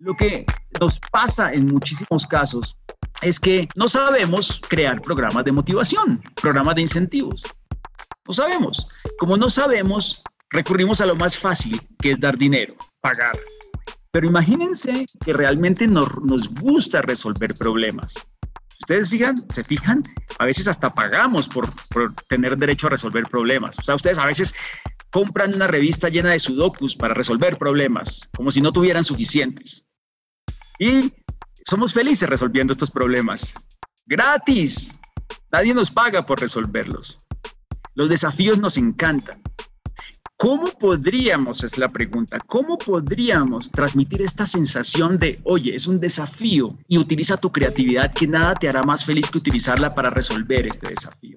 Lo que nos pasa en muchísimos casos es que no sabemos crear programas de motivación, programas de incentivos. No sabemos. Como no sabemos, recurrimos a lo más fácil, que es dar dinero, pagar. Pero imagínense que realmente nos, nos gusta resolver problemas. Ustedes fijan, se fijan, a veces hasta pagamos por, por, tener derecho a resolver problemas. O sea, ustedes a veces compran una revista llena de sudokus para resolver problemas, como si no tuvieran suficientes. Y somos felices resolviendo estos problemas. Gratis. Nadie nos paga por resolverlos. Los desafíos nos encantan. ¿Cómo podríamos, es la pregunta, cómo podríamos transmitir esta sensación de, oye, es un desafío y utiliza tu creatividad que nada te hará más feliz que utilizarla para resolver este desafío?